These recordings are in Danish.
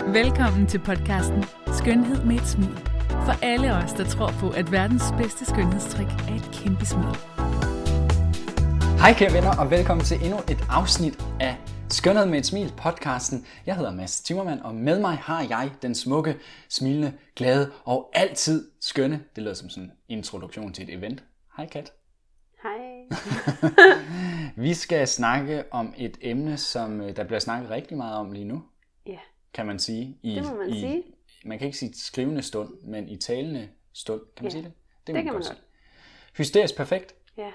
Velkommen til podcasten Skønhed med et smil. For alle os, der tror på, at verdens bedste skønhedstrik er et kæmpe smil. Hej kære venner, og velkommen til endnu et afsnit af Skønhed med et smil podcasten. Jeg hedder Mads Timmermann, og med mig har jeg den smukke, smilende, glade og altid skønne. Det lyder som sådan en introduktion til et event. Hej Kat. Hej. Vi skal snakke om et emne, som øh, der bliver snakket rigtig meget om lige nu, Ja, kan man sige. I, Det må man i, sige. Man kan ikke sige skrivende stund, men i talende stund. Kan man Ja, sige det? det kan man godt godt. sige. Hysterisk perfekt. ja.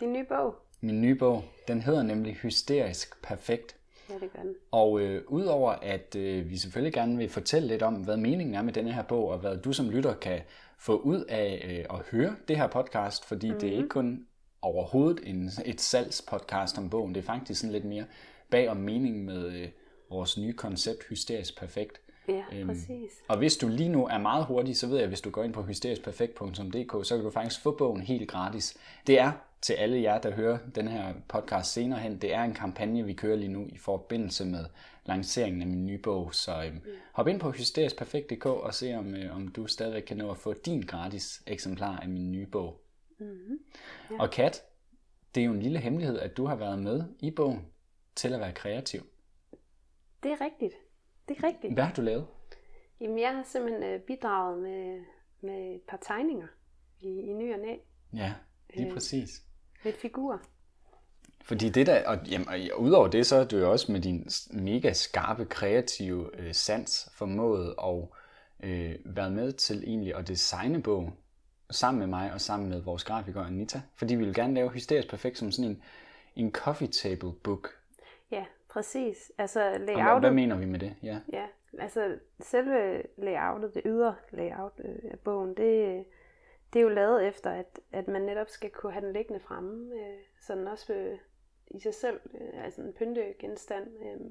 Din nye bog. Min nye bog, den hedder nemlig Hysterisk perfekt. Ja, det gør den. Og øh, udover at øh, vi selvfølgelig gerne vil fortælle lidt om, hvad meningen er med denne her bog, og hvad du som lytter kan få ud af øh, at høre det her podcast, fordi mm-hmm. det er ikke kun overhovedet en, et salgspodcast om bogen, det er faktisk sådan lidt mere bag om meningen med øh, vores nye koncept Hysterisk Perfekt. Ja, Øhm, præcis. Og hvis du lige nu er meget hurtig, så ved jeg, at hvis du går ind på hysteriskperfekt.dk, så kan du faktisk få bogen helt gratis. Det er til alle jer, der hører den her podcast senere hen, det er en kampagne, vi kører lige nu i forbindelse med lanceringen af min nye bog. Så øhm, hop ind på hysteriskperfekt.dk og se, om, øh, om du stadigvæk kan nå at få din gratis eksemplar af min nye bog. Mm-hmm. Ja. Og Kat, det er jo en lille hemmelighed, at du har været med i bogen til at være kreativ. Det er rigtigt. Det er rigtigt. Hvad har du lavet? Jamen, jeg har simpelthen øh, bidraget med, med et par tegninger i, i ny og næ. Ja, lige præcis. Lidt figurer. Fordi det der, og, jamen, og udover det, så er du jo også med din mega skarpe, kreative øh, sans formået og øh, været med til egentlig at designe bogen sammen med mig og sammen med vores grafiker Anita. Fordi vi vil gerne lave Hysterisk Perfekt som sådan en, en coffee table book. Præcis. Altså Og hvad, hvad layoutet. mener vi med det? Ja. Ja, altså selve layoutet, det ydre layout øh, af bogen, det, det er jo lavet efter, at, at man netop skal kunne have den liggende fremme, øh, så den også øh, i sig selv øh, altså en pyntegenstand, øh,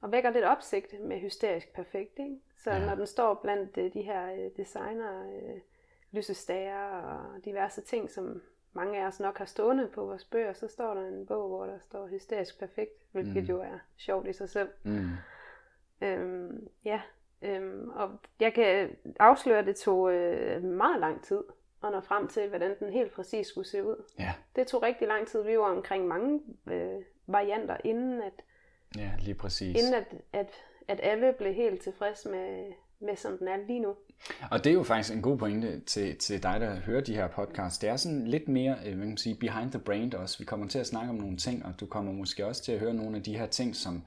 og vækker lidt opsigt med hysterisk perfekt. Ikke? Så ja. når den står blandt øh, de her øh, designer, øh, lysestager og diverse ting, som mange af os nok har stående på vores bøger, så står der en bog, hvor der står hysterisk perfekt, hvilket mm. jo er sjovt i sig selv. Mm. Øhm, ja, øhm, og jeg kan afsløre, at det tog øh, meget lang tid at nå frem til, hvordan den helt præcis skulle se ud. ja, Det tog rigtig lang tid. Vi var omkring mange øh, varianter, inden at, ja, lige præcis. inden at, at, at alle blev helt tilfreds med, med, som den er lige nu. Og det er jo faktisk en god pointe til, til dig, der hører de her podcasts. Det er sådan lidt mere, øh, hvad kan man sige, behind the brain også. Vi kommer til at snakke om nogle ting, og du kommer måske også til at høre nogle af de her ting, som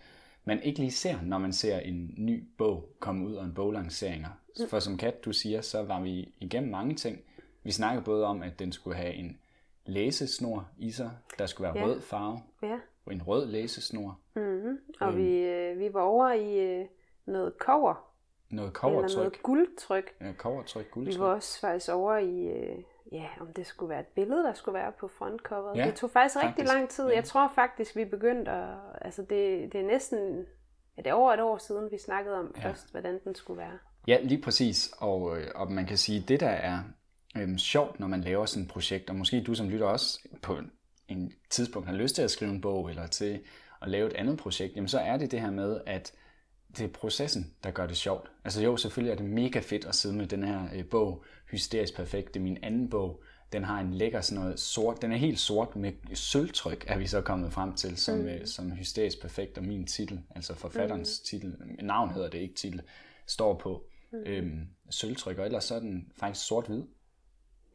man ikke lige ser, når man ser en ny bog komme ud og en boglancering. For som Kat, du siger, så var vi igennem mange ting. Vi snakkede både om, at den skulle have en læsesnor i sig. Der skulle være Ja. rød farve. Ja. En rød læsesnor. Mm-hmm. Og vi, øh, vi var over i øh, noget kover, Noget eller kovertryk. noget guldtryk. Ja, kovertryk, Vi guldtryk. var også faktisk over i, øh, ja, om det skulle være et billede, der skulle være på frontcoveret. Ja, det tog faktisk, rigtig faktisk. lang tid. Ja. Jeg tror faktisk, vi begyndte at, altså det, det er næsten, ja, det er over et år siden, vi snakkede om ja. først, hvordan den skulle være. Ja, lige præcis. Og, øh, og man kan sige, det der er øhm, sjovt, når man laver sådan et projekt, og måske du som lytter også på en tidspunkt har lyst til at skrive en bog, eller til at lave et andet projekt, jamen så er det det her med, at det er processen, der gør det sjovt. Altså jo, selvfølgelig er det mega fedt at sidde med den her øh, bog, Hysterisk Perfekt. Det er min anden bog. Den har en lækker sådan noget sort, den er helt sort med sølvtryk, er vi så kommet frem til, som, mm. øh, som Hysterisk Perfekt, og min titel, altså forfatterens mm. titel, navn hedder det ikke titel, står på mm. øhm, sølvtryk, og ellers så er den faktisk sort-hvid,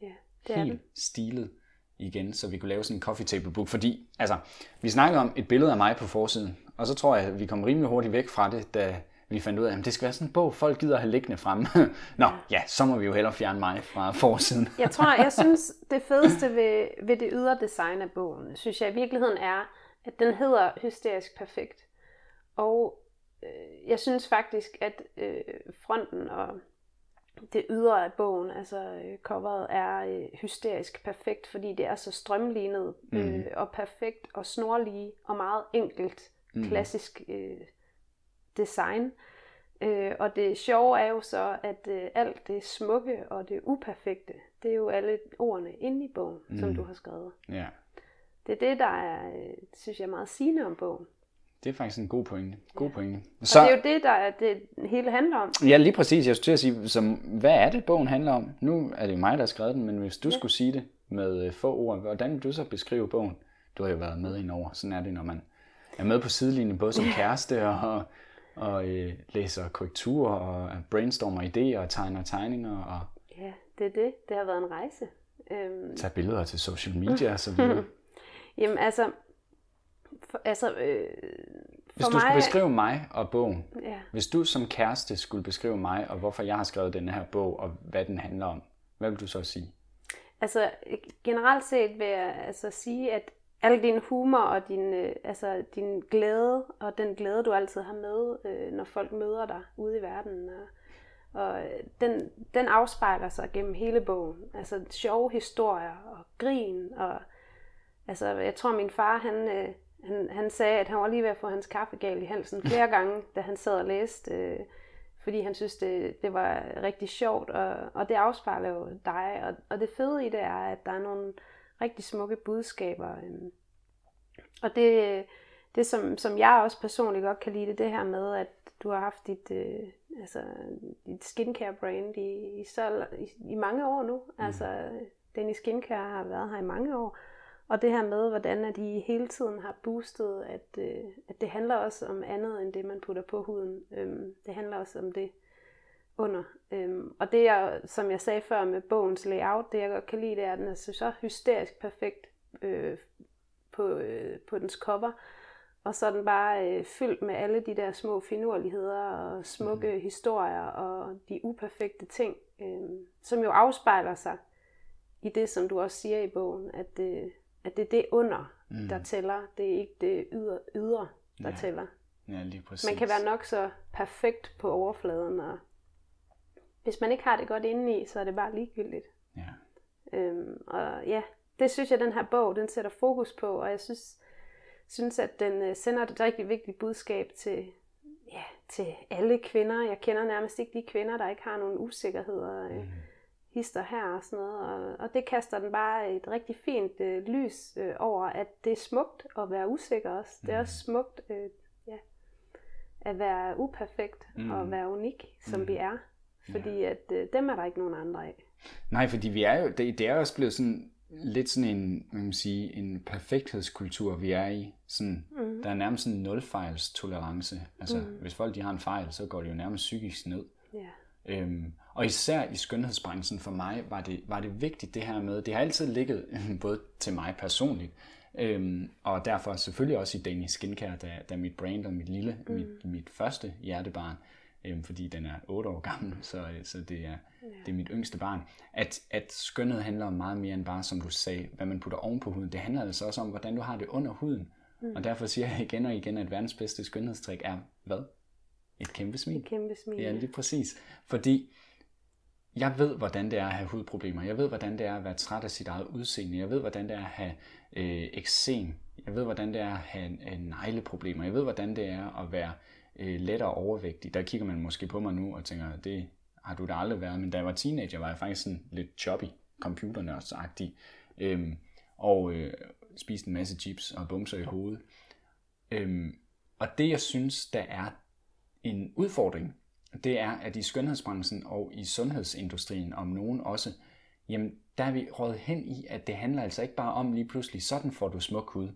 Ja, det er helt den. stilet igen, så vi kunne lave sådan en coffee table book, fordi altså, vi snakkede om et billede af mig på forsiden, og så tror jeg, at vi kom rimelig hurtigt væk fra det, da vi fandt ud af, at det skal være sådan en bog, folk gider at have liggende fremme. Nå, ja, så må vi jo hellere fjerne mig fra forsiden. Jeg tror, jeg synes, det fedeste ved, ved det ydre design af bogen, synes jeg i virkeligheden er, at den hedder Hysterisk Perfekt. Og øh, jeg synes faktisk, at øh, fronten og det ydre af bogen, altså øh, coveret, er øh, hysterisk perfekt, fordi det er så strømlignet øh, og perfekt og snorlige og meget enkelt, klassisk øh, design. Øh, og det sjove er jo så, at øh, alt det smukke og det uperfekte, det er jo alle ordene inde i bogen, mm. som du har skrevet. Ja, Det er det, der er, øh, synes jeg, er meget sigende om bogen. Det er faktisk en god pointe. God pointe. Så... Og det er jo det, der er det hele handler om. Ja, lige præcis. Jeg skulle til at sige, som, hvad er det, bogen handler om? Nu er det jo mig, der har skrevet den, men hvis du ja. skulle sige det med øh, få ord, hvordan vil du så beskrive bogen? Du har jo været med ind over. Sådan er det, når man er med på sidelinjen, både som kæreste og, og øh, læser korrektur og brainstormer idéer og tegner tegninger. Og... Ja, det er det. Det har været en rejse. Øhm... Tag billeder til social media og så videre. Jamen altså, for, altså øh, hvis du mig... skulle beskrive mig og bogen, ja. hvis du som kæreste skulle beskrive mig og hvorfor jeg har skrevet den her bog og hvad den handler om, hvad vil du så sige? Altså generelt set vil jeg altså sige, at al din humor og din, øh, altså, din glæde, og den glæde, du altid har med, øh, når folk møder dig ude i verden, og, og den, den afspejler sig gennem hele bogen. Altså sjove historier og grin. Og, altså, jeg tror, min far, han, øh, han, han sagde, at han var lige ved at få hans kaffe galt i halsen flere gange, da han sad og læste, øh, fordi han synes, det, det var rigtig sjovt, og, og det afspejler jo dig. Og, og det fede i det er, at der er nogle rigtig smukke budskaber. Øh, og det, det som, som jeg også personligt godt kan lide, det, det her med, at du har haft dit, øh, altså, dit skincare brand i, i, så, i, i mange år nu. Mm. Altså, Dennis Skincare har været her i mange år. Og det her med, hvordan at de hele tiden har boostet, at, øh, at det handler også om andet end det, man putter på huden. Øhm, det handler også om det under. Øhm, og det, jeg, som jeg sagde før med bogens layout, det jeg godt kan lide, det er, at den er så hysterisk perfekt øh, på, øh, på dens cover. Og så er den bare øh, fyldt med alle de der små finurligheder og smukke mm. historier og de uperfekte ting, øh, som jo afspejler sig i det, som du også siger i bogen, at, øh, at det er det under, mm. der tæller. Det er ikke det ydre, ydre der ja. tæller. Ja, lige præcis. Man kan være nok så perfekt på overfladen, og hvis man ikke har det godt indeni, så er det bare ligegyldigt. Ja. Øhm, og ja, det synes jeg, den her bog, den sætter fokus på, og jeg synes, synes at den øh, sender et rigtig vigtigt budskab til, ja, til alle kvinder. Jeg kender nærmest ikke de kvinder, der ikke har nogen usikkerheder. Mm hister her og sådan noget. Og, og det kaster den bare et rigtig fint øh, lys øh, over, at det er smukt at være usikker også. Mm. Det er også mm. smukt øh, ja, at være uperfekt mm. og være unik, som mm. vi er. Fordi ja. at øh, dem er der ikke nogen andre af. Nej, fordi vi er jo, det, det er også blevet sådan lidt sådan en, man kan sige, en perfekthedskultur, vi er i. Sådan, mm. Der er nærmest en nulfejls tolerance. Altså, mm. hvis folk de har en fejl, så går det jo nærmest psykisk ned. Yeah. Øhm, og især i skønhedsbranchen for mig var det, var det vigtigt det her med, det har altid ligget både til mig personligt, øhm, og derfor selvfølgelig også i Danish Skincare, da, da mit brand og mit lille, mm. mit, mit første hjertebarn, øhm, fordi den er 8 år gammel, så, så det, er, yeah. det er mit yngste barn, at, at skønhed handler om meget mere end bare, som du sagde, hvad man putter oven på huden. Det handler altså også om, hvordan du har det under huden. Mm. Og derfor siger jeg igen og igen, at verdens bedste skønhedstrik er hvad? Et kæmpe smil. Et kæmpe smil. Ja, lige præcis. Fordi jeg ved, hvordan det er at have hudproblemer. Jeg ved, hvordan det er at være træt af sit eget udseende. Jeg ved, hvordan det er at have øh, eksem. Jeg ved, hvordan det er at have øh, negleproblemer. Jeg ved, hvordan det er at være øh, Øh, lettere overvægtig. Der kigger man måske på mig nu og tænker, det har du da aldrig været. Men da jeg var teenager, var jeg faktisk sådan lidt choppy, computernørdsagtig. Øhm, og øh, spiste en masse chips og bumser i hovedet. Øhm, og det, jeg synes, der er en udfordring, det er, at i skønhedsbranchen og i sundhedsindustrien om nogen også, jamen der er vi rådet hen i, at det handler altså ikke bare om lige pludselig, sådan får du smuk hud,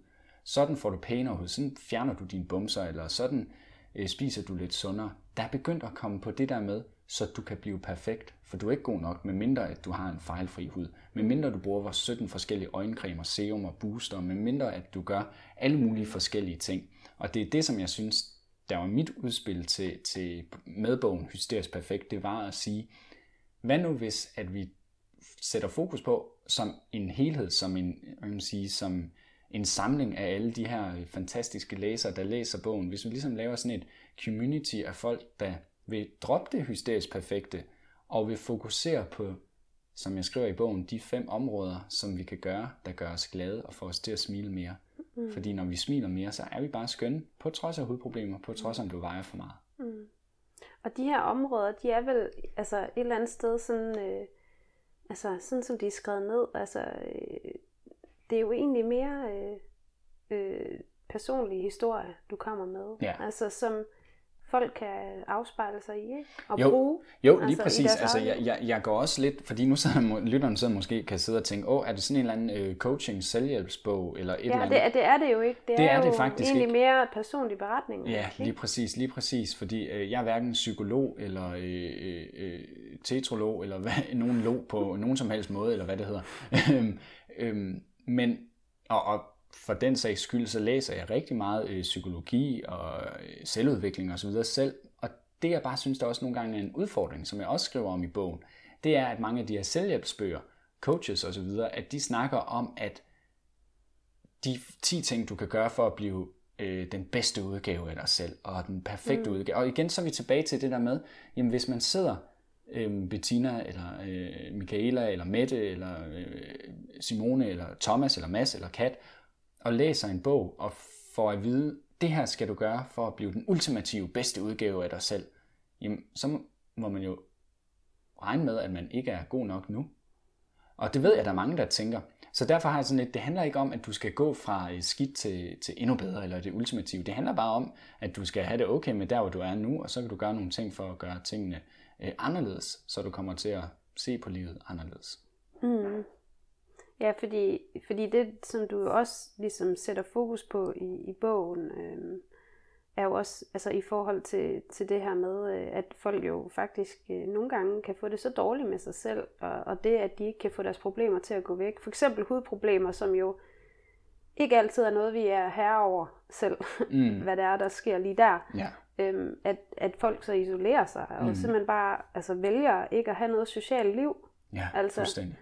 sådan får du pænere hud, sådan fjerner du dine bumser, eller sådan øh, Øh, spiser du lidt sundere. Der er begyndt at komme på det der med, så du kan blive perfekt, for du er ikke god nok, med mindre at du har en fejlfri hud, medmindre du bruger vores 17 forskellige øjencremer, serum og booster, medmindre at du gør alle mulige forskellige ting. Og det er det, som jeg synes, der var mit udspil til, til medbogen Hysterisk Perfekt, det var at sige, hvad nu hvis, at vi sætter fokus på som en helhed, som en, jeg vil sige, som en samling af alle de her fantastiske læsere, der læser bogen. Hvis vi ligesom laver sådan et community af folk, der vil droppe det hysterisk perfekte, og vil fokusere på, som jeg skriver i bogen, de fem områder, som vi kan gøre, der gør os glade og får os til at smile mere. Mm. Fordi når vi smiler mere, så er vi bare skønne, på trods af hudproblemer, på trods af, om du vejer for meget. Mm. Og de her områder, de er vel altså et eller andet sted sådan, øh, altså sådan som de er skrevet ned, altså øh, det er jo egentlig mere øh, øh, personlige historie, du kommer med. Ja. Altså som folk kan afspejle sig i, ikke? Og Jo. bruge. Jo, lige altså, præcis. Altså, jeg, jeg, jeg går også lidt, fordi nu sidder lytteren sidder måske kan sidde og tænke, åh, er det sådan en eller anden øh, coaching, selvhjælpsbog, eller et eller Ja, andet? det er, det er det jo ikke. Det, Det er, er det jo faktisk egentlig ikke. mere personlig beretning. Ja, ikke? lige præcis, lige præcis, fordi øh, jeg er hverken psykolog eller øh, øh, øh, tetrolog, eller hvad, nogen log på nogen som helst måde, eller hvad det hedder. Øhm, øhm, men, og, og for den sags skyld, så læser jeg rigtig meget øh, psykologi og øh, selvudvikling og så videre selv, og det jeg bare synes, der også nogle gange er en udfordring, som jeg også skriver om i bogen, det er, at mange af de her selvhjælpsbøger, coaches og så videre, at de snakker om, at de 10 ting, du kan gøre for at blive øh, den bedste udgave af dig selv, og den perfekte mm. udgave. Og igen, så er vi tilbage til det der med, jamen hvis man sidder, øh, Bettina, eller øh, Michaela, eller Mette, eller øh, Simone, eller Thomas, eller Mads, eller Kat, og læser en bog, og får at vide, det her skal du gøre for at blive den ultimative bedste udgave af dig selv, jamen så må- man jo regne med, at man ikke er god nok nu. Og det ved jeg, at der er mange, der tænker. Så derfor har jeg sådan lidt, det handler ikke om, at du skal gå fra øh, skidt til, til endnu bedre, eller det ultimative. Det handler bare om, at du skal have det okay med der, hvor du er nu, og så kan du gøre nogle ting for at gøre tingene øh, anderledes, så du kommer til at se på livet anderledes. Mm. Ja, fordi, fordi det, som du også ligesom sætter fokus på i, i bogen, øh, er jo også altså i forhold til, til det her med, øh, at folk jo faktisk øh, nogle gange kan få det så dårligt med sig selv, og, og det, at de ikke kan få deres problemer til at gå væk. For eksempel hudproblemer, som jo ikke altid er noget, vi er herre over selv, Mm. hvad det er, der sker lige der. Ja, Øhm, at, at folk så isolerer sig, og Mm. simpelthen bare altså, vælger ikke at have noget socialt liv. ja Altså- fuldstændig.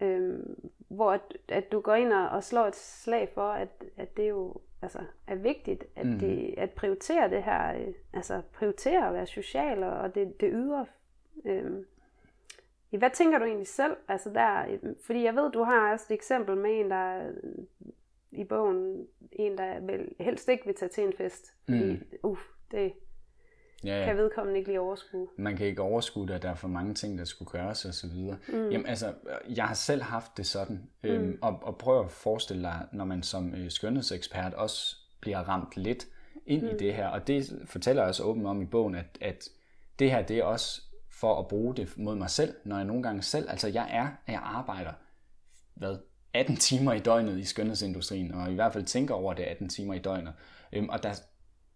øhm, hvor at, at du går ind og, og slår et slag for, at, at det jo altså, er vigtigt at, mm. det, at prioritere det her, øh, altså prioritere at være social, og, og det, det ydre. Øhm, hvad tænker du egentlig selv? Altså der, øh, fordi jeg ved, du har også et eksempel med en, der øh, i bogen, en, der vel helst ikke vil tage til en fest, fordi, Mm. uh, det Ja, ja. kan vedkommende ikke lige overskue. man kan ikke overskue det, at der er for mange ting, der skulle gøres og så videre. Mm. Jamen altså, jeg har selv haft det sådan, øhm, Mm. og, og prøv at forestille dig, når man som øh, skønhedsekspert også bliver ramt lidt ind mm. i det her, og det fortæller jeg også åbent om i bogen, at, at det her, det er også for at bruge det mod mig selv, når jeg nogle gange selv, altså jeg er, jeg arbejder, hvad, 18 timer i døgnet i skønhedsindustrien, og i hvert fald tænker over det 18 timer i døgnet. Øhm, og der,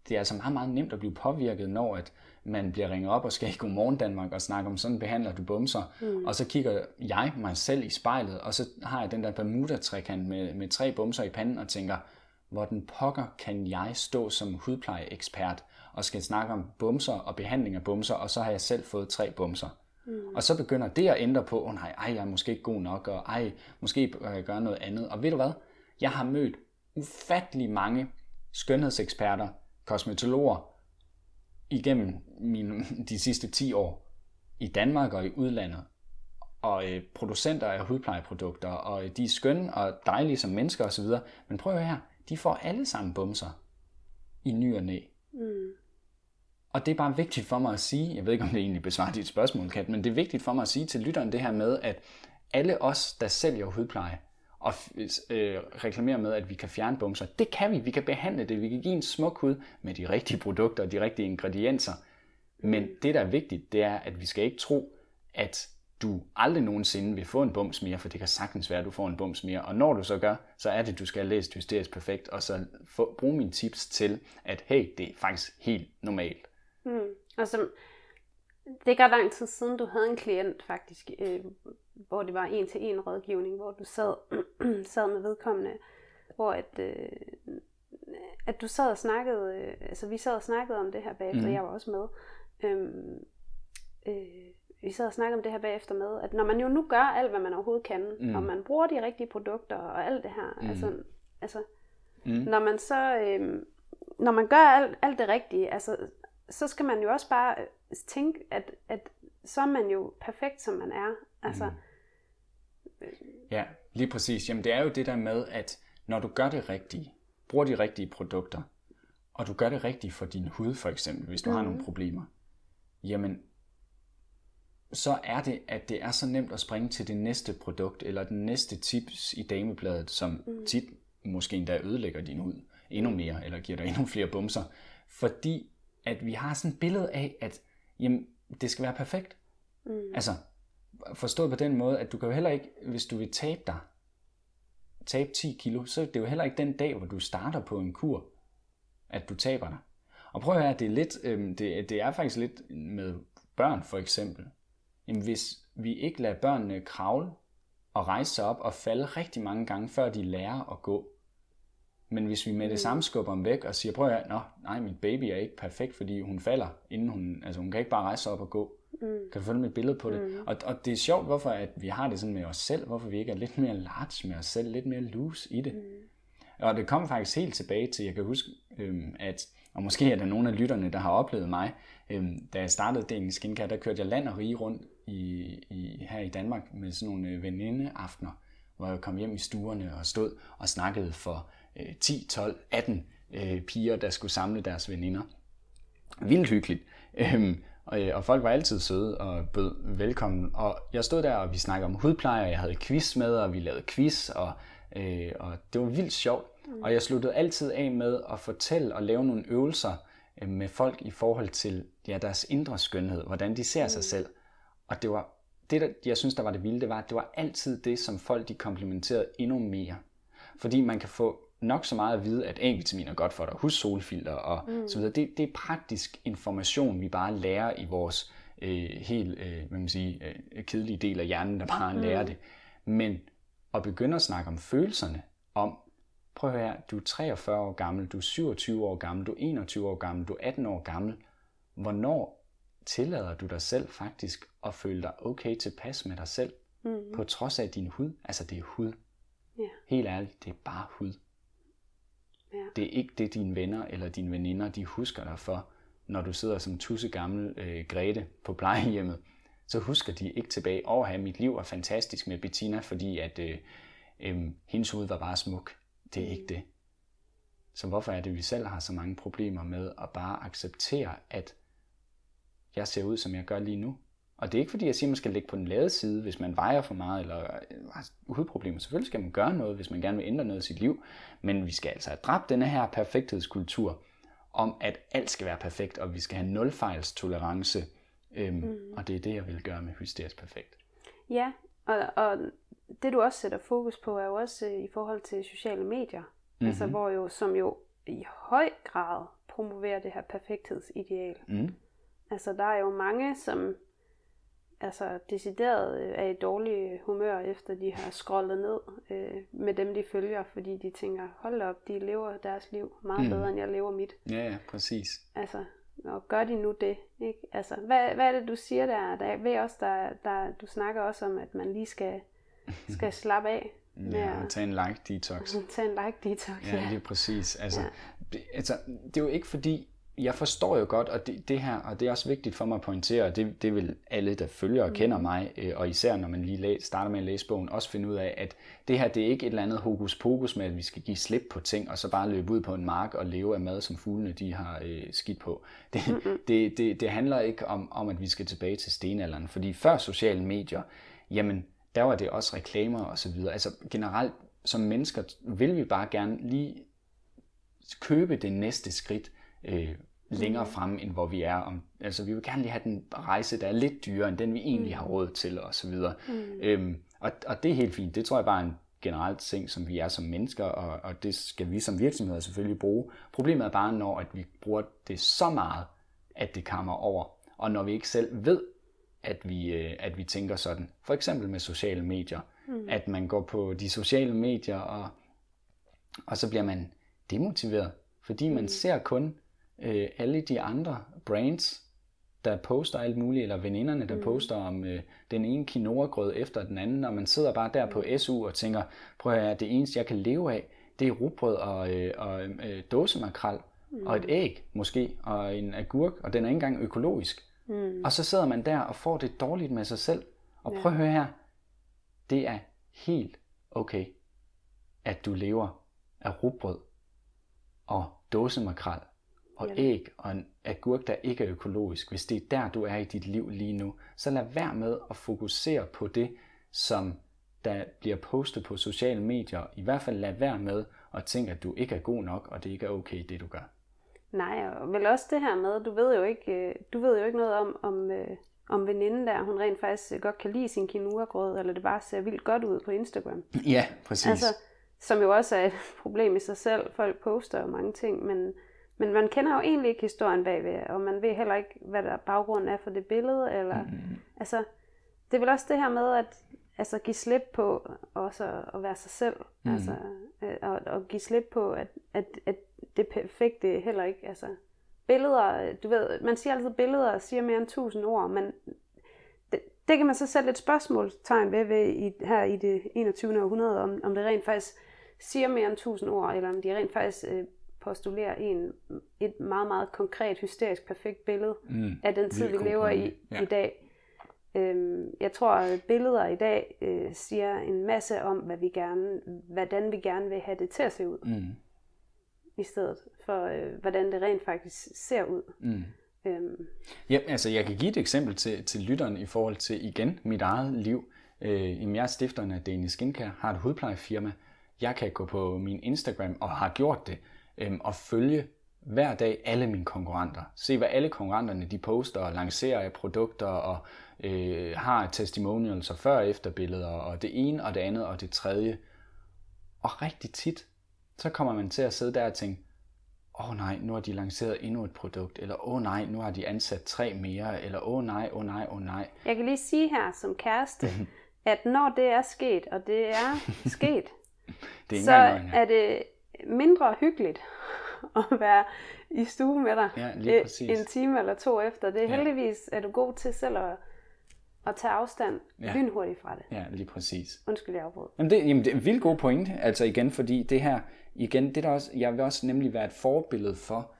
det er altså meget, meget nemt at blive påvirket, når at man bliver ringet op og skal i Godmorgen Danmark og snakke om, sådan behandler du bumser. Mm. Og så kigger jeg mig selv i spejlet, og så har jeg den der Bermuda-trekant med, med tre bumser i panden og tænker, hvordan pokker kan jeg stå som hudplejeekspert og skal snakke om bumser og behandling af bumser, og så har jeg selv fået tre bumser. Mm. Og så begynder det at ændre på, åh oh, nej, ej, jeg er måske ikke god nok, og ej, måske bør jeg gøre noget andet. Og ved du hvad? Jeg har mødt ufattelig mange skønhedseksperter, kosmetologer, igennem mine, de sidste 10 år i Danmark og i udlandet. Og øh, producenter af hudplejeprodukter, og øh, de er skønne og dejlige som mennesker osv. Men prøv her, de får alle sammen bumser i ny og næ. Mm. Og det er bare vigtigt for mig at sige, jeg ved ikke om det egentlig besvarer dit spørgsmål, Kat, men det er vigtigt for mig at sige til lytteren det her med, at alle os, der sælger hudpleje, og øh, reklamerer med, at vi kan fjerne bumser, det kan vi. Vi kan behandle det. Vi kan give en smuk hud med de rigtige produkter og de rigtige ingredienser. Men det, der er vigtigt, det er, at vi skal ikke tro, at du aldrig nogensinde vil få en bums mere, for det kan sagtens være, at du får en bums mere. Og når du så gør, så er det, at du skal læse Hysterisk Perfekt, og så få, bruge mine tips til, at hey, det er faktisk helt normalt. Mm. Og som, det er ret lang tid siden, du havde en klient faktisk, øh, hvor det var en til en rådgivning, hvor du sad, sad med vedkommende, hvor at, øh, at du sad og snakkede, øh, altså vi sad og snakkede om det her bagefter, mm. jeg var også med. Øhm, øh, vi sad og snakkede om det her bagefter med, at når man jo nu gør alt, hvad man overhovedet kan, mm. og man bruger de rigtige produkter og alt det her, Mm. altså, altså Mm. når man så, øh, når man gør alt, alt det rigtige, altså, så skal man jo også bare øh, tænke, at, at så er man jo perfekt, som man er. Altså, Ja, lige præcis. Jamen det er jo det der med, at når du gør det rigtige, bruger de rigtige produkter, og du gør det rigtigt for din hud for eksempel, hvis du mm. har nogle problemer, jamen så er det, at det er så nemt at springe til det næste produkt, eller den næste tips i damebladet, som mm. tit måske endda ødelægger din hud. endnu mere, eller giver dig endnu flere bumser. Fordi at vi har sådan et billede af, at jamen, det skal være perfekt. Mm. Altså, forstået på den måde, at du kan jo heller ikke, hvis du vil tabe dig, tabe 10 kilo, så er det jo heller ikke den dag, hvor du starter på en kur, at du taber dig. Og prøv at høre, det er, lidt, øh, det, det er faktisk lidt med børn for eksempel. Jamen, hvis vi ikke lader børnene kravle og rejse sig op og falde rigtig mange gange, før de lærer at gå. Men hvis vi med det mm. samme skubber dem væk og siger, prøv at Nå, nej, mit baby er ikke perfekt, fordi hun falder, inden hun, altså hun kan ikke bare rejse sig op og gå. Mm. Kan du følge mit billede på det? Mm. Og, og det er sjovt, hvorfor at vi har det sådan med os selv, hvorfor vi ikke er lidt mere large med os selv, lidt mere loose i det. Mm. Og det kommer faktisk helt tilbage til, jeg kan huske, øhm, at, og måske er der nogle af lytterne, der har oplevet mig, øhm, da jeg startede Dating Skincare, der kørte jeg land og rige rundt i, i, her i Danmark med sådan nogle øh, venindeaftener, hvor jeg kom hjem i stuerne og stod og snakkede for 10, 12, 18 øh, piger, der skulle samle deres veninder. Vildt hyggeligt. Øhm, og, øh, og folk var altid søde og bød velkommen. Og jeg stod der, og vi snakkede om hudpleje, og jeg havde quiz med, og vi lavede quiz, og, øh, og det var vildt sjovt. Mm. Og jeg sluttede altid af med at fortælle og lave nogle øvelser øh, med folk i forhold til ja, deres indre skønhed, hvordan de ser mm. sig selv. Og det var det, der, jeg synes, der var det vilde, det var, at det var altid det, som folk de komplementerede endnu mere. Fordi man kan få nok så meget at vide, at A-vitamin er godt for dig, husk solfilter og mm. så videre. Det, det er praktisk information, vi bare lærer i vores øh, helt øh, hvad man sige, øh, kedelige del af hjernen, der bare mm. lærer det. Men at begynde at snakke om følelserne, om, prøv at høre, du er 43 år gammel, du er 27 år gammel, du er 21 år gammel, du er 18 år gammel. Hvornår tillader du dig selv faktisk at føle dig okay tilpas med dig selv, mm. på trods af din hud? Altså det er hud. Yeah. Helt ærligt, det er bare hud. Ja. Det er ikke det, dine venner eller dine veninder, de husker dig for, når du sidder som tusse gammel øh, Grete på plejehjemmet. Så husker de ikke tilbage, åh, at mit liv var fantastisk med Bettina, fordi at øh, øh, hendes hud var bare smuk. Det er mm. ikke det. Så hvorfor er det, at vi selv har så mange problemer med at bare acceptere, at jeg ser ud, som jeg gør lige nu? Og det er ikke fordi, jeg siger, at man skal ligge på den lade side, hvis man vejer for meget eller har hudproblemer. Selvfølgelig skal man gøre noget, hvis man gerne vil ændre noget i sit liv. Men vi skal altså have dræbt denne her perfekthedskultur om, at alt skal være perfekt, og vi skal have nulfejlstolerance. Øhm, mm. Og det er det, jeg vil gøre med hysterisk perfekt. Ja, og, og det du også sætter fokus på, er jo også øh, i forhold til sociale medier. Mm-hmm. Altså, hvor jo, som jo i høj grad promoverer det her perfekthedsideal. Mm. Altså, der er jo mange, som altså decideret øh, er i dårlig humør, efter de har scrollet ned øh, med dem, de følger, fordi de tænker, hold op, de lever deres liv meget mm. bedre, end jeg lever mit. Ja, ja, præcis. Altså, og gør de nu det? Ikke? Altså, hvad, hvad er det, du siger der? Der ved også, der, der, du snakker også om, at man lige skal, skal slappe af. Ja, og tage en like detox. tage en like detox, ja. Ja, det er præcis. Altså, ja. det, altså, det er jo ikke fordi, jeg forstår jo godt, og det, det her, og det er også vigtigt for mig at pointere, og det, det vil alle, der følger og kender mm. mig, øh, og især når man lige læ- starter med at læse bogen, også finde ud af, at det her, det er ikke et eller andet hokus pokus med, at vi skal give slip på ting, og så bare løbe ud på en mark og leve af mad, som fuglene de har øh, skidt på. Det, det, det, det handler ikke om, om, at vi skal tilbage til stenalderen, fordi før sociale medier, jamen, der var det også reklamer og så videre. Altså generelt, som mennesker, vil vi bare gerne lige købe det næste skridt, øh, længere mm. frem, end hvor vi er. Om, altså, vi vil gerne lige have den rejse, der er lidt dyrere, end den vi egentlig mm. har råd til, og så videre. Mm. Øhm, og, og det er helt fint. Det tror jeg bare er en generelt ting, som vi er som mennesker, og, og det skal vi som virksomheder selvfølgelig bruge. Problemet er bare, når at vi bruger det så meget, at det kommer over, og når vi ikke selv ved, at vi, øh, at vi tænker sådan. For eksempel med sociale medier. Mm. At man går på de sociale medier, og, og så bliver man demotiveret, fordi man mm. ser kun øh, alle de andre brands, der poster alt muligt, eller veninderne, der mm. poster om øh, den ene quinoa-grød efter den anden, og man sidder bare der på mm. SU og tænker, prøv at høre, det eneste, jeg kan leve af, det er rugbrød og, øh, og øh, dåsemakrel, mm. og et æg måske, og en agurk, og den er ikke engang økologisk. Mm. Og så sidder man der og får det dårligt med sig selv. Og prøv at høre her, det er helt okay, at du lever af rugbrød og dåsemakrel og æg og en agurk, der ikke er økologisk, hvis det er der, du er i dit liv lige nu, så lad være med at fokusere på det, som der bliver postet på sociale medier. I hvert fald lad være med og ting, at du ikke er god nok, og det ikke er okay, det du gør. Nej, og vel også det her med, du ved jo ikke, øh, du ved jo ikke noget om, om, øh, om veninden der, hun rent faktisk godt kan lide sin quinoa eller det bare ser vildt godt ud på Instagram. Ja, præcis. Altså, som jo også er et problem i sig selv. Folk poster jo mange ting, men, men man kender jo egentlig ikke historien bagved, og man ved heller ikke, hvad der baggrunden er for det billede. Eller, mm. altså, det er vel også det her med at altså, give slip på også at være sig selv. Mm. Altså, øh, og, og give slip på, at, at, at det perfekte heller ikke. Altså, billeder, du ved, man siger altid billeder siger mere end tusind ord, men det, det kan man så sætte et spørgsmålstegn ved, ved i, her i det 21. århundrede, om, om det rent faktisk siger mere end tusind ord, eller om de rent faktisk øh, postulerer en, et meget, meget konkret, hysterisk, perfekt billede mm, af den tid, vi lever i ja. i dag. Øhm, jeg tror, at billeder i dag øh, siger en masse om, hvad vi gerne, hvordan vi gerne vil have det til at se ud. Mm. I stedet for, øh, hvordan det rent faktisk ser ud. Mm. Øhm. Ja, altså jeg kan give et eksempel til, til lytteren i forhold til, igen, mit eget liv. Øh, jeg er stifteren af Danish Skincare, har et hudplejefirma, jeg kan gå på min Instagram og har gjort det, øhm, og følge hver dag alle mine konkurrenter. Se, hvad alle konkurrenterne de poster og lancerer af produkter og øh, har testimonials og før og efter billeder og det ene og det andet og det tredje. Og rigtig tit, så kommer man til at sidde der og tænke, åh oh, nej, nu har de lanceret endnu et produkt, eller åh oh, nej, nu har de ansat tre mere, eller åh oh, nej, åh oh, nej, åh oh, nej. Jeg kan lige sige her som kæreste, at når det er sket, og det er sket, det er så engang, ja. er det mindre hyggeligt at være i stue med dig ja, en time eller to efter. Det er ja. heldigvis, er du god til selv at, at tage afstand ja. lynhurtigt fra det. Ja, lige præcis. Undskyld, jeg afbrød. Jamen det, jamen det er en vildt god point, altså igen, fordi det her, igen, det der også, jeg vil også nemlig være et forbillede for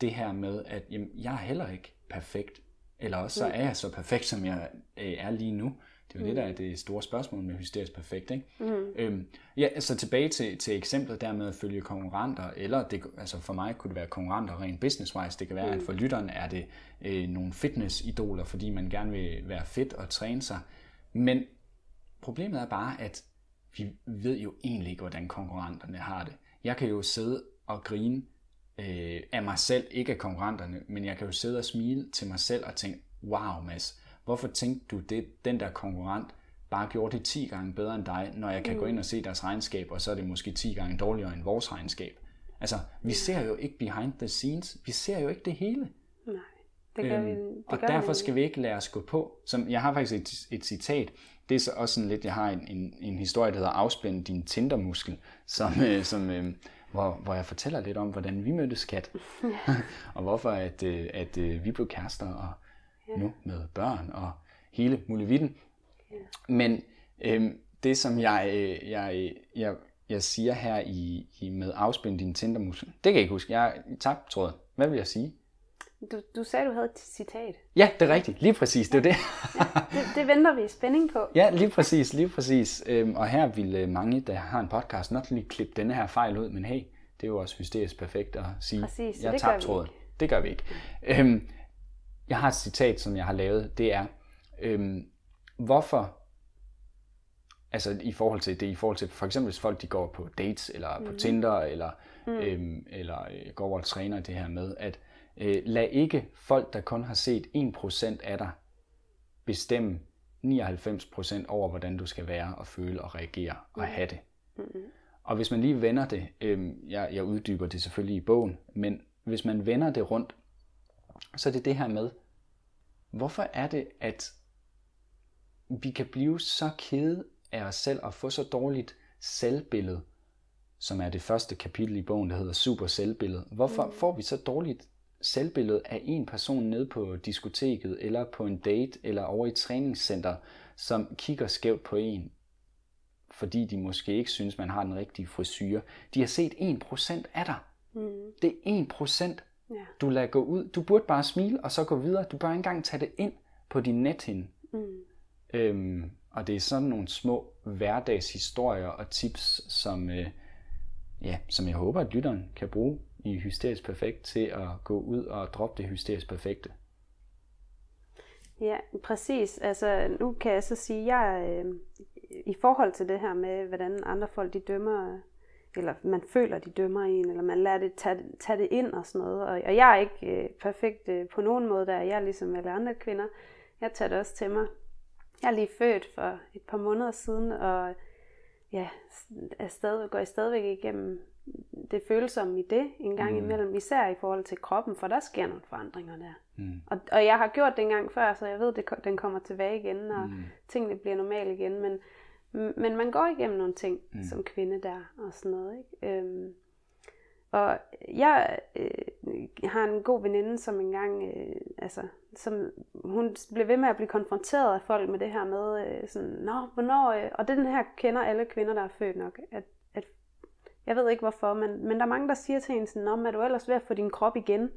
det her med, at jamen, jeg er heller ikke perfekt, eller også så mm. er jeg så perfekt, som jeg øh, er lige nu. Det er jo mm. det, der er det store spørgsmål med hysterisk perfekt. Ikke? Mm. Øhm, ja, så tilbage til, til eksemplet der med at følge konkurrenter, eller det, altså for mig kunne det være konkurrenter rent business-wise. Det kan være, mm. at for lytteren er det øh, nogle fitness-idoler, fordi man gerne vil være fit og træne sig. Men problemet er bare, at vi ved jo egentlig ikke, hvordan konkurrenterne har det. Jeg kan jo sidde og grine øh, af mig selv, ikke af konkurrenterne, men jeg kan jo sidde og smile til mig selv og tænke, wow Mads, Hvorfor tænkte du, det den der konkurrent bare gjorde det 10 gange bedre end dig, når jeg kan mm. gå ind og se deres regnskab, og så er det måske 10 gange dårligere end vores regnskab. Altså, vi ser jo ikke behind the scenes. Vi ser jo ikke det hele. Nej, det gør øhm, vi det Og gør derfor vi. skal vi ikke lade os gå på. Som, jeg har faktisk et, et citat. Det er så også sådan lidt, jeg har en, en, en historie, der hedder Afspænd din Tindermuskel, som, øh, som, øh, hvor, hvor jeg fortæller lidt om, hvordan vi mødtes kat. og hvorfor at, øh, at, at vi blev kærester, og ja. nu med børn og hele muligheden. Ja. Men øhm, det, som jeg, øh, jeg, jeg, jeg siger her i, i med afspænd din tindermuskel, det kan jeg ikke huske. Jeg tabte tråden. Hvad vil jeg sige? Du, du sagde, du havde et citat. Ja, det er rigtigt. Lige præcis. Det er det. ja, det, det venter vi i spænding på. Ja, lige præcis. Lige præcis. Øhm, og her vil øh, mange, der har en podcast, nok lige klippe denne her fejl ud, men hey, det er jo også hysterisk perfekt at sige, præcis, jeg tabte tråden. Det gør vi ikke. Øhm, jeg har et citat, som jeg har lavet, det er, øhm, hvorfor, altså i forhold til det, i forhold til for eksempel hvis folk de går på dates, eller på mm. Tinder, eller, mm. øhm, eller øh, går over og træner det her med, at øh, lad ikke folk, der kun har set 1% af dig, bestemme 99% over, hvordan du skal være og føle og reagere og mm. have det. Mm. Og hvis man lige vender det, øh, jeg, jeg uddyber det selvfølgelig i bogen, men hvis man vender det rundt så er det det her med, hvorfor er det, at vi kan blive så kede af os selv og få så dårligt selvbillede, som er det første kapitel i bogen, der hedder Super Selvbillede. Hvorfor mm. får vi så dårligt selvbillede af en person nede på diskoteket, eller på en date, eller over i et træningscenter, som kigger skævt på en, fordi de måske ikke synes, man har den rigtige frisyr. De har set 1% af dig. Mm. Det er 1%. Ja. Du lader gå ud. Du burde bare smile, og så gå videre. Du bør ikke engang tage det ind på din nethinde. Mm. Øhm, og det er sådan nogle små hverdagshistorier og tips, som, øh, ja, som jeg håber, at lytteren kan bruge i Hysterisk Perfekt til at gå ud og droppe det hysterisk perfekte. Ja, præcis. Altså, nu kan jeg så sige, at jeg øh, i forhold til det her med, hvordan andre folk de dømmer eller man føler, de dømmer en, eller man lærer det tage, tage det ind og sådan noget. Og, og jeg er ikke øh, perfekt øh, på nogen måde, der jeg er ligesom alle andre kvinder. Jeg tager det også til mig. Jeg er lige født for et par måneder siden, og ja, er stadig, går jeg stadigvæk igennem det følsomme i det en gang mm. imellem, især i forhold til kroppen, for der sker nogle forandringer der. Mm. Og, og jeg har gjort det en gang før, så jeg ved, at den kommer tilbage igen, og mm. tingene bliver normale igen, men, men man går igennem nogle ting mm. som kvinde der, og sådan noget. Ikke? Øhm, og jeg øh, har en god veninde, som engang, øh, altså, som hun blev ved med at blive konfronteret af folk med det her med, øh, sådan, nå, hvornår, øh, og den her kender alle kvinder, der er født nok, at, at jeg ved ikke hvorfor, men, men der er mange, der siger til hende sådan, nå, er du ellers ved at få din krop igen,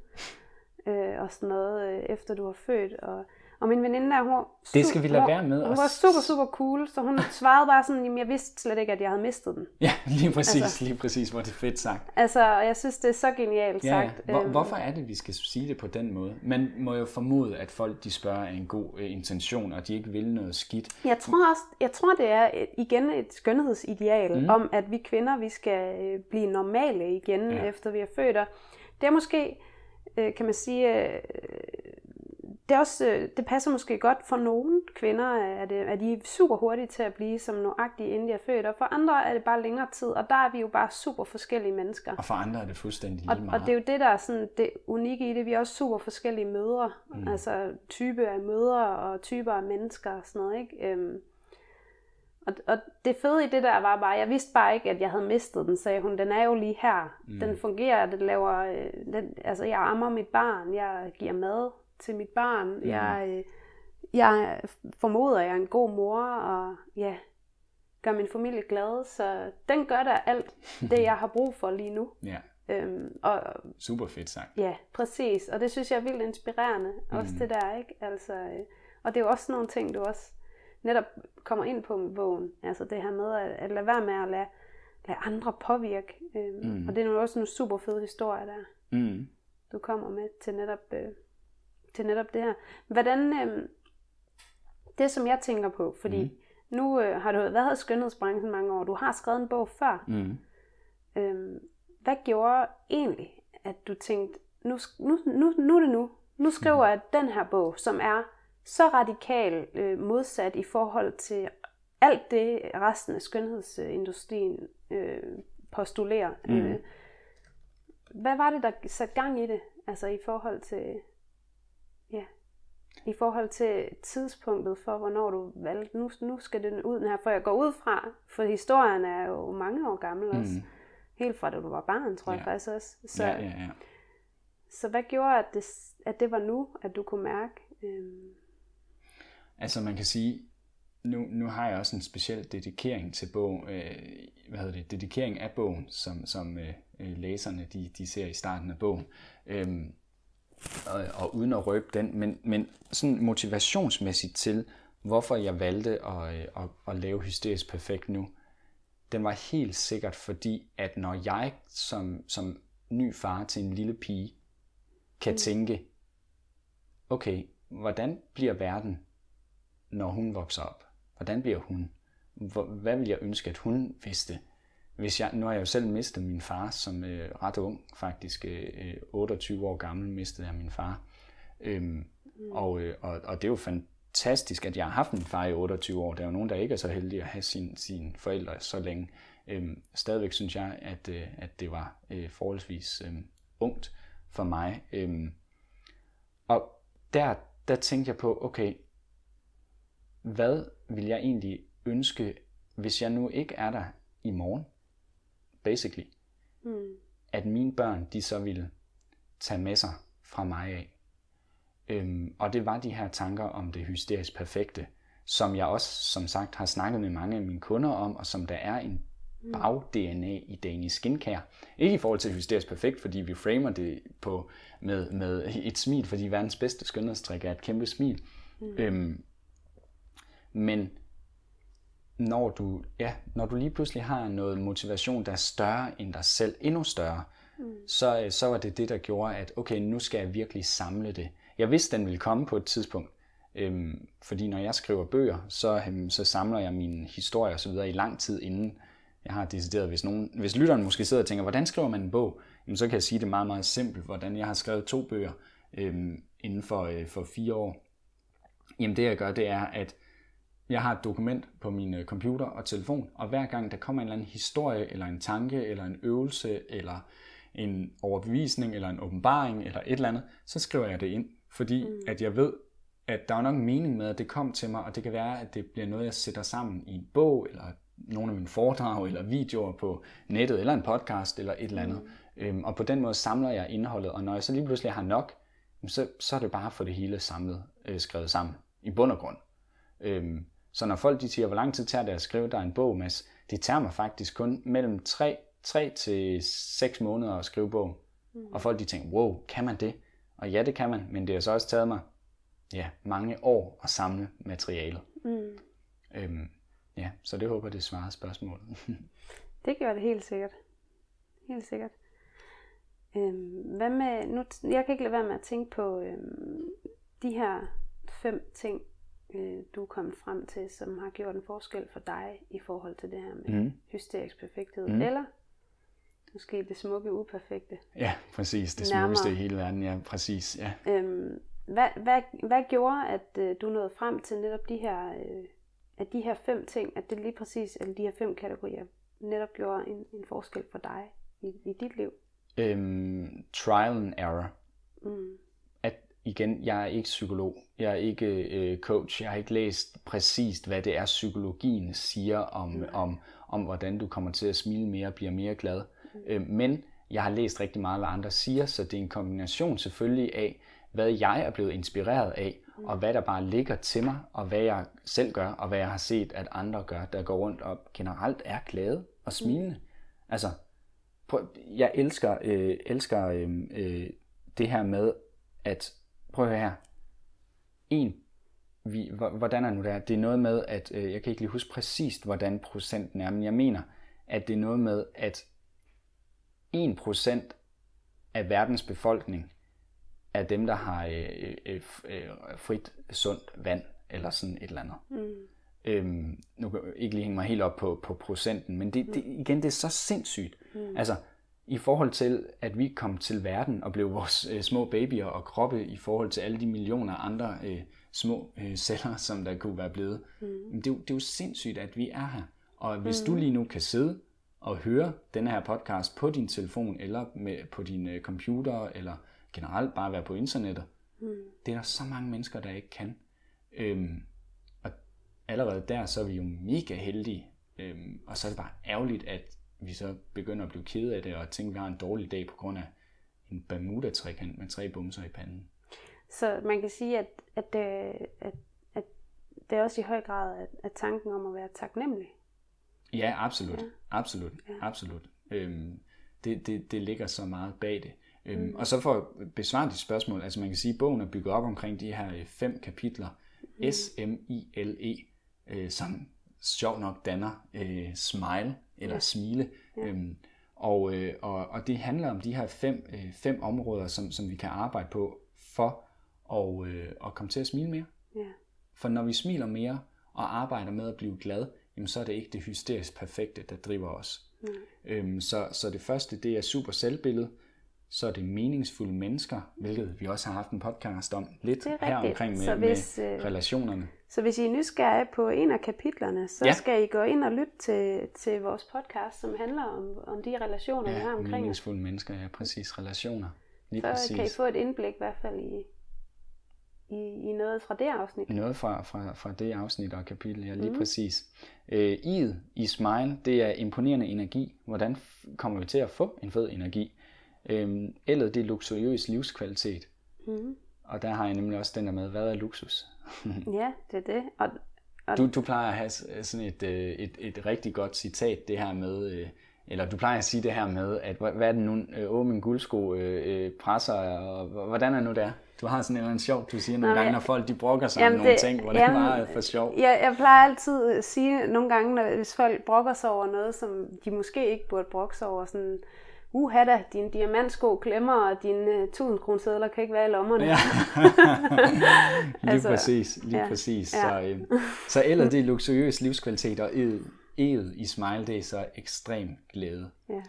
øh, og sådan noget, øh, efter du har født, og og min veninde der, hun var, det skal vi lade være med. Hun var super, super cool, så hun svarede bare sådan, jamen jeg vidste slet ikke, at jeg havde mistet den. Ja, lige præcis, altså, lige præcis, hvor det er fedt sagt. Altså, jeg synes, det er så genialt ja, sagt. Hvor, øhm. hvorfor er det, vi skal sige det på den måde? Man må jo formode, at folk de spørger af en god uh, intention, og de ikke vil noget skidt. Jeg tror også, jeg tror, det er et, igen et skønhedsideal mm. om, at vi kvinder, vi skal øh, blive normale igen, ja. efter vi er født. Og det er måske, øh, kan man sige, det, er også, øh, det passer måske godt for nogle kvinder, at, at de er super hurtige til at blive som nøjagtige, inden de er født, og for andre er det bare længere tid, og der er vi jo bare super forskellige mennesker. Og for andre er det fuldstændig lige meget. Og, og det er jo det, der er sådan det unikke i det. Vi er også super forskellige mødre, mm. altså type af mødre og typer af mennesker og sådan noget, ikke? Øhm, og, og det fede i det der var bare, jeg vidste bare ikke, at jeg havde mistet den, sagde hun. Den er jo lige her. Mm. Den fungerer, den laver, øh, den, altså jeg ammer mit barn, jeg giver mad, til mit barn. Mm. Jeg, jeg formoder, at jeg er en god mor, og ja, gør min familie glad. Så den gør da alt det, jeg har brug for lige nu. Ja. Øhm, og, Super fedt sagt. Ja, præcis. Og det synes jeg er vildt inspirerende. Mm. Også det der, ikke? Altså, øh, og det er jo også nogle ting, du også netop kommer ind på med bogen. Altså det her med at, at lade være med at lade, lade andre påvirke. Øhm, mm. Og det er nu også nogle super fede historier der. Mm. Du kommer med til netop øh, til netop det her. Hvordan, øh, det som jeg tænker på, fordi mm. nu øh, har du været i skønhedsbranchen mange år, du har skrevet en bog før. Mm. Øh, hvad gjorde egentlig, at du tænkte, nu, nu, nu, nu er det nu. Nu skriver jeg den her bog, som er så radikal øh, modsat i forhold til alt det, resten af skønhedsindustrien øh, postulerer. Mm. Øh, hvad var det, der satte gang i det, altså i forhold til, Ja. I forhold til tidspunktet for, hvornår du valgte, nu, nu skal den ud den her, for jeg går ud fra, for historien er jo mange år gammel også. Mm. Helt fra da du var barn, tror ja. jeg faktisk også. Så, ja, ja, ja. så hvad gjorde, at det, at det var nu, at du kunne mærke? Øhm... Altså man kan sige, nu, nu har jeg også en speciel dedikering til bog, øh, hvad hedder det, dedikering af bogen, som, som øh, øh læserne de, de ser i starten af bogen. Øhm, og, og uden at røbe den, men, men sådan motivationsmæssigt til, hvorfor jeg valgte at, øh, at, at lave Hysterisk Perfekt nu, den var helt sikkert fordi, at når jeg som, som ny far til en lille pige kan mm. tænke, okay, hvordan bliver verden, når hun vokser op? Hvordan bliver hun? Hvad vil jeg ønske, at hun vidste? Hvis jeg, nu har jeg jo selv mistet min far som øh, ret ung, faktisk øh, 28 år gammel mistede jeg min far. Øhm, mm. og, øh, og, og det er jo fantastisk, at jeg har haft min far i 28 år. Der er jo nogen, der ikke er så heldige at have sin, sine forældre så længe. Øhm, stadigvæk synes jeg, at, øh, at det var øh, forholdsvis øh, ungt for mig. Øhm, og der, der tænkte jeg på, okay, hvad vil jeg egentlig ønske, hvis jeg nu ikke er der i morgen? Basically. Mm. At mine børn, de så ville tage med sig fra mig af. Øhm, og det var de her tanker om det hysterisk perfekte, som jeg også, som sagt, har snakket med mange af mine kunder om, og som der er en hmm. bag-DNA i Danish Skincare. Ikke i forhold til hysterisk perfekt, fordi vi framer det på, med, med et smil, fordi verdens bedste skønhedstrik er et kæmpe smil. Mm. Øhm, men når du, ja, når du lige pludselig har noget motivation, der er større end dig selv, endnu større, mm. så, øh, så var det det, der gjorde, at okay, nu skal jeg virkelig samle det. Jeg vidste, den ville komme på et tidspunkt, øhm, fordi når jeg skriver bøger, så, øhm, så samler jeg mine historier osv. i lang tid inden. jeg har decideret, hvis, nogen, hvis lytteren måske sidder og tænker, hvordan skriver man en bog? Jamen, så kan jeg sige det meget, meget simpelt, hvordan jeg har skrevet to bøger øhm, inden for, øh, for fire år. Jamen det jeg gør, det er, at jeg har et dokument på min øh, computer og telefon, og hver gang der kommer en eller anden historie, eller en tanke, eller en øvelse, eller en overbevisning, eller en åbenbaring, eller et eller andet, så skriver jeg det ind. Fordi mm. at jeg ved, at der er nok en mening med, at det kom til mig, og det kan være, at det bliver noget, jeg sætter sammen i en bog, eller nogle af mine foredrag, eller videoer på nettet, eller en podcast, eller et eller andet. Mm. Øhm, og på den måde samler jeg indholdet, og når jeg så lige pludselig har nok, så, så er det bare for det hele samlet, øh, skrevet sammen, i bund og grund. Øhm, så når folk de siger, hvor lang tid tager det at skrive dig en bog, Mads, det tager mig faktisk kun mellem 3, 3 til 6 måneder at skrive bog. Mm. Og folk de tænker, wow, kan man det? Og ja, det kan man, men det har så også taget mig ja, mange år at samle materiale. Mm. Øhm, ja, så det håber det svarer spørgsmålet. det gør det helt sikkert. Helt sikkert. Øhm, hvad med, nu, jeg kan ikke lade være med at tænke på øhm, de her fem ting, øh, du er kommet frem til, som har gjort en forskel for dig i forhold til det her med mm. hysterisk perfekthed. Mm. Eller måske det smukke uperfekte. Ja, præcis. Det smukkeste i hele verden. Ja, præcis. Ja. Øhm, hvad, hvad, hvad gjorde, at øh, du nåede frem til netop de her, øh, at de her fem ting, at det lige præcis, eller de her fem kategorier, netop gjorde en, en forskel for dig i, i dit liv? Øhm, trial and error. Mm igen, jeg er ikke psykolog, jeg er ikke øh, coach, jeg har ikke læst præcist, hvad det er, psykologien siger om, mm. om, om, hvordan du kommer til at smile mere og bliver mere glad. Mm. Øh, men jeg har læst rigtig meget, hvad andre siger, så det er en kombination selvfølgelig af, hvad jeg er blevet inspireret af, mm. og hvad der bare ligger til mig, og hvad jeg selv gør, og hvad jeg har set, at andre gør, der går rundt og generelt er glade og smilende. Mm. Altså, prøv, jeg elsker, øh, elsker øh, øh, det her med, at prøv her. En, vi, hvordan er nu det Det er noget med, at øh, jeg kan ikke lige huske præcist, hvordan procenten er, men jeg mener, at det er noget med, at 1% af verdens befolkning er dem, der har øh, øh, øh, frit, sundt vand, eller sådan et eller andet. Mm. Øhm, nu kan jeg ikke lige hænge mig helt op på, på procenten, men det, det, igen, det er så sindssygt. Mm. Altså, i forhold til, at vi kom til verden og blev vores øh, små babyer og kroppe i forhold til alle de millioner andre øh, små øh, celler, som der kunne være blevet. Mm. Det, er jo, det er jo sindssygt, at vi er her. Og hvis mm. du lige nu kan sidde og høre denne her podcast på din telefon, eller med, på din øh, computer, eller generelt bare være på internettet, mm. det er der så mange mennesker, der ikke kan. Øhm, og allerede der, så er vi jo mega heldige. Øhm, og så er det bare ærgerligt, at vi så begynder at blive ked af det, og tænker, at vi har en dårlig dag på grund af en Bermuda-trekant med tre bumser i panden. Så man kan sige, at, at, øh, at, at det er også i høj grad at, at tanken om at være taknemmelig. Ja, absolut. Ja. Absolut. Ja. absolut. Øhm, det, det, det ligger så meget bag det. Øhm, mm. Og så for at besvare dit spørgsmål, altså man kan sige, at bogen er bygget op omkring de her øh, fem kapitler, mm. S-M-I-L-E, øh, som sjov nok danner øh, smile, eller ja. smile. Ja. Øhm, og, øh, og, og det handler om de her fem, øh, fem områder, som, som vi kan arbejde på for at, øh, at komme til at smile mere. Ja. For når vi smiler mere og arbejder med at blive glad, jamen så er det ikke det hysterisk perfekte, der driver os. Mm. Øhm, så, så det første, det er super selvbillede, så er det meningsfulde mennesker, hvilket vi også har haft en podcast om lidt her omkring med, hvis, med øh, relationerne. Så hvis I er nysgerrige på en af kapitlerne, så ja. skal I gå ind og lytte til, til vores podcast, som handler om, om de relationer, ja, vi har omkring meningsfulde mennesker, ja, præcis, relationer. Lige så præcis. kan I få et indblik i hvert fald i, i, i noget fra det afsnit. Noget fra, fra, fra det afsnit og kapitel, ja, lige mm. præcis. Øh, I'et i Smile, det er imponerende energi. Hvordan kommer vi til at få en fed energi? Øh, eller det er luksuriøs livskvalitet. Mm. Og der har jeg nemlig også den der med, hvad er luksus? ja, det er det. Og, og... Du, du plejer at have sådan et, øh, et, et rigtig godt citat, det her med, øh, eller du plejer at sige det her med, at hvad er det nu, øh, åh min guldsko presser, og hvordan er nu det Du har sådan en eller anden sjov, du siger nogle Nå, gange, når folk de brokker sig om nogle det, ting, hvor det bare er for sjov. Jeg, jeg plejer altid at sige nogle gange, når, hvis folk brokker sig over noget, som de måske ikke burde brokke sig over, sådan, uha da, din diamantsko klemmer, og dine uh, 1000 kroner kan ikke være i lommerne. Ja. lige altså, præcis, lige ja. præcis. Ja. Så, øh, så eller det er luksuriøs livskvalitet, og ed, E'et i smile, det er så ekstrem glæde. Ja.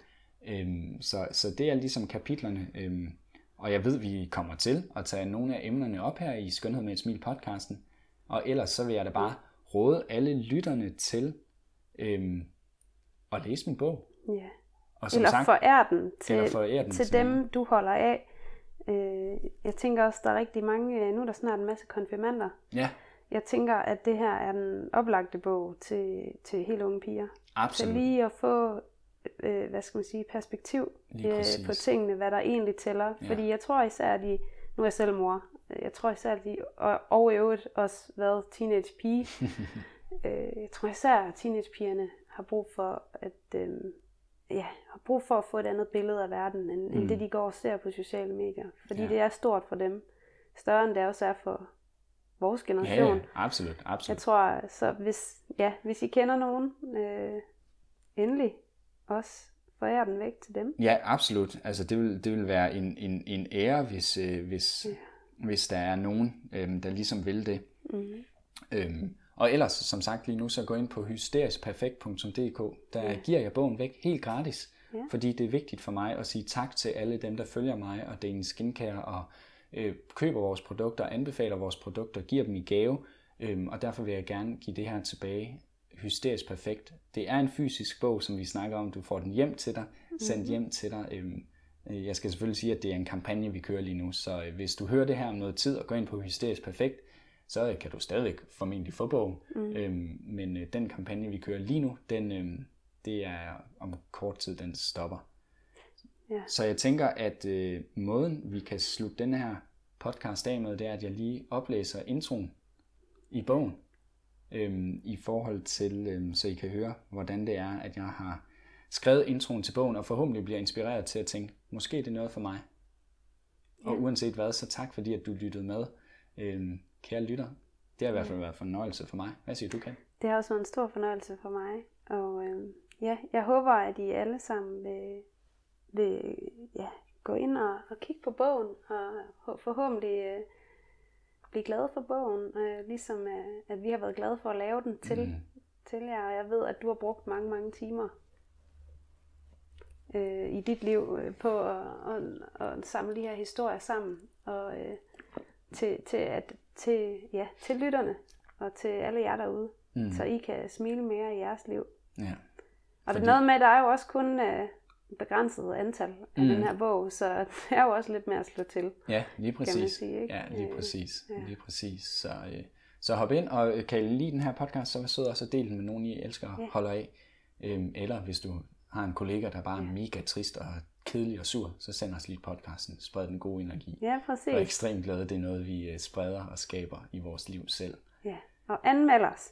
Øhm, så, så det er ligesom kapitlerne. Øhm, og jeg ved, vi kommer til at tage nogle af emnerne op her i Skønhed med et smil podcasten. Og ellers så vil jeg da bare råde alle lytterne til øhm, at læse min bog. ja. Og Eller sagt, forære den til, Eller forære den til til dem, du holder af. Øh, jeg tænker også, der er rigtig mange, øh, nu er der snart en masse konfirmander. ja, Jeg tænker, at det her er den oplagte bog til, til helt unge piger. Til absolut. lige at få, øh, hvad skal man sige, perspektiv øh, på tingene, hvad der egentlig tæller. Ja. Fordi jeg tror især, at de, nu er jeg selv mor, jeg tror især, at de, og, og i øvrigt også været teenage pige, øh, jeg tror især, at teenagepigerne har brug for at, øh, ja, har brug for at få et andet billede af verden, end, mm. end det de går og ser på sociale medier. Fordi Ja. det er stort for dem. Større end det også er for vores generation. ja, absolut, Jeg absolut. tror, så hvis, ja, hvis I kender nogen, øh, endelig også forære den væk til dem. Ja, absolut. Altså, det vil, det vil være en, en, en ære, hvis, øh, hvis, Ja. hvis der er nogen, øhm, der ligesom vil det. Mm. Øhm, og ellers, som sagt lige nu, så gå ind på hysteriskperfekt.dk. Der Ja. giver jeg bogen væk helt gratis, Ja. fordi det er vigtigt for mig at sige tak til alle dem, der følger mig og Dane Skincare og øh, køber vores produkter, anbefaler vores produkter, giver dem i gave. Øhm, og derfor vil jeg gerne give det her tilbage. Hysterisk Perfekt. Det er en fysisk bog, som vi snakker om. Du får den hjem til dig, sendt hjem til dig. Øhm, øh, jeg skal selvfølgelig sige, at det er en kampagne, vi kører lige nu, så øh, hvis du hører det her om noget tid og går ind på Hysterisk Perfekt, så kan du stadigvæk formentlig få bogen. Mm. Øhm, men øh, den kampagne, vi kører lige nu, den, øh, det er om kort tid, den stopper. Ja. Så jeg tænker, at øh, måden, vi kan slutte den her podcast af med, det er, at jeg lige oplæser introen i bogen, øhm, i forhold til, øhm, så I kan høre, hvordan det er, at jeg har skrevet introen til bogen, og forhåbentlig bliver inspireret til at tænke, måske det er noget for mig. Og Ja. uanset hvad, så tak fordi, at du lyttede med. Øhm, kære lytter, det har i hvert fald været en fornøjelse for mig. Hvad siger du, Kat? Det har også været en stor fornøjelse for mig. Og øh, ja, jeg håber, at I alle sammen vil, vil ja, gå ind og, og kigge på bogen, og forhåbentlig øh, blive glade for bogen, øh, ligesom øh, at vi har været glade for at lave den til, Mm. mm. til jer. Og jeg ved, at du har brugt mange, mange timer øh, i dit liv øh, på at, at, at samle de her historier sammen, og øh, til, til, at, til, ja, til lytterne, og til alle jer derude, Mm. så I kan smile mere i jeres liv. Ja. Og Fordi- det er noget med, at der er jo også kun øh, begrænset antal af Mm. den her bog, så det er jo også lidt mere at slå til. Ja, lige præcis. sige, ikke? Ja, lige Øh, præcis. ja. Lige præcis. Så, øh, så hop ind, og kan I lide den her podcast, så vær sød også at dele den med nogen, I elsker og Ja. holder af. Øhm, eller hvis du har en kollega, der bare er mega trist og kedelig og sur, så send os lige podcasten. Spred den gode energi. Ja, Jeg er præcis. ekstremt glad, det er noget, vi øh, spreder og skaber i vores liv selv. Ja. Og anmeld os.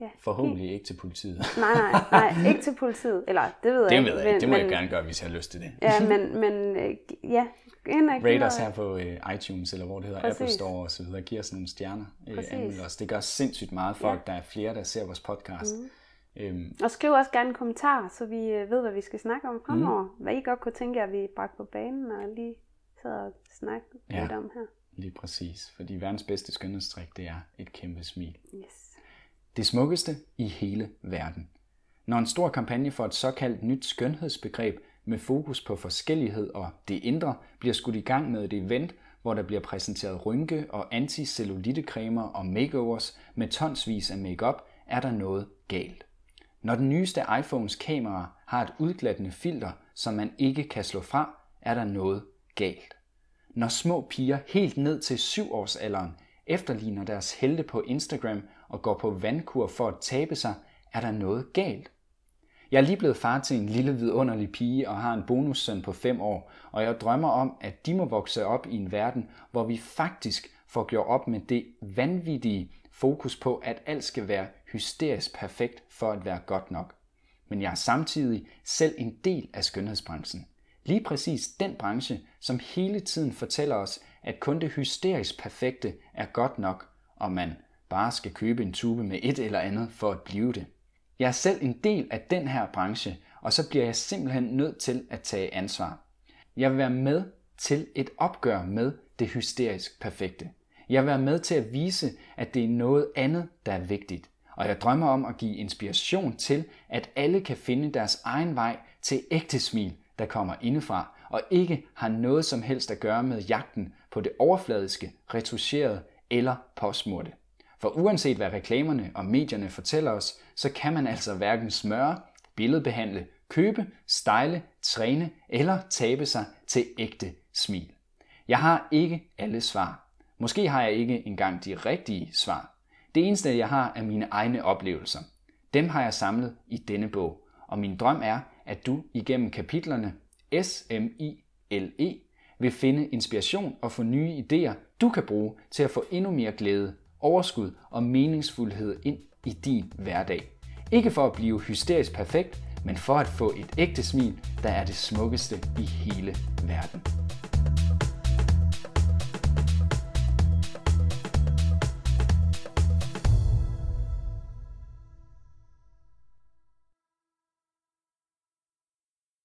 Ja. Forhåbentlig ikke til politiet. Nej, nej, nej, ikke til politiet. Eller, det ved jeg Det ikke. ved jeg ikke. Det må men, jeg gerne gøre, hvis jeg har lyst til det. Ja, men, men øh, ja, og Rate os her på øh, iTunes, eller hvor det hedder, Præcis. Apple Store og så videre. Giv os nogle stjerner. Præcis. anmeld os. Det gør sindssygt meget for, Ja. at der er flere, der ser vores podcast. Mm. Øhm, Og skriv også gerne kommentarer, så vi øh, ved, hvad vi skal snakke om fremover. Mm. Hvad I godt kunne tænke jer, at vi bragte på banen og lige sad og snakke Ja. lidt om her. Lige præcis, fordi verdens bedste skønhedstrik, det er et kæmpe smil. Yes. Det smukkeste i hele verden. Når en stor kampagne for et såkaldt nyt skønhedsbegreb med fokus på forskellighed og det indre bliver skudt i gang med et event, hvor der bliver præsenteret rynke- og anticellulitecremer og makeovers med tonsvis af makeup, er der noget galt. Når den nyeste iPhones kamera har et udglattende filter, som man ikke kan slå fra, er der noget galt. Når små piger helt ned til 7-årsalderen efterligner deres helte på Instagram og går på vandkur for at tabe sig, er der noget galt. Jeg er lige blevet far til en lille vidunderlig pige og har en bonussøn på 5 år, og jeg drømmer om, at de må vokse op i en verden, hvor vi faktisk får gjort op med det vanvittige fokus på, at alt skal være hysterisk perfekt for at være godt nok. Men jeg er samtidig selv en del af skønhedsbranchen. Lige præcis den branche, som hele tiden fortæller os, at kun det hysterisk perfekte er godt nok, og man bare skal købe en tube med et eller andet for at blive det. Jeg er selv en del af den her branche, og så bliver jeg simpelthen nødt til at tage ansvar. Jeg vil være med til et opgør med det hysterisk perfekte. Jeg vil være med til at vise, at det er noget andet, der er vigtigt og jeg drømmer om at give inspiration til, at alle kan finde deres egen vej til ægte smil, der kommer indefra, og ikke har noget som helst at gøre med jagten på det overfladiske, retuscherede eller påsmurte. For uanset hvad reklamerne og medierne fortæller os, så kan man altså hverken smøre, billedbehandle, købe, style, træne eller tabe sig til ægte smil. Jeg har ikke alle svar. Måske har jeg ikke engang de rigtige svar. Det eneste, jeg har, er mine egne oplevelser. Dem har jeg samlet i denne bog, og min drøm er, at du igennem kapitlerne S-M-I-L-E vil finde inspiration og få nye idéer, du kan bruge til at få endnu mere glæde, overskud og meningsfuldhed ind i din hverdag. Ikke for at blive hysterisk perfekt, men for at få et ægte smil, der er det smukkeste i hele verden.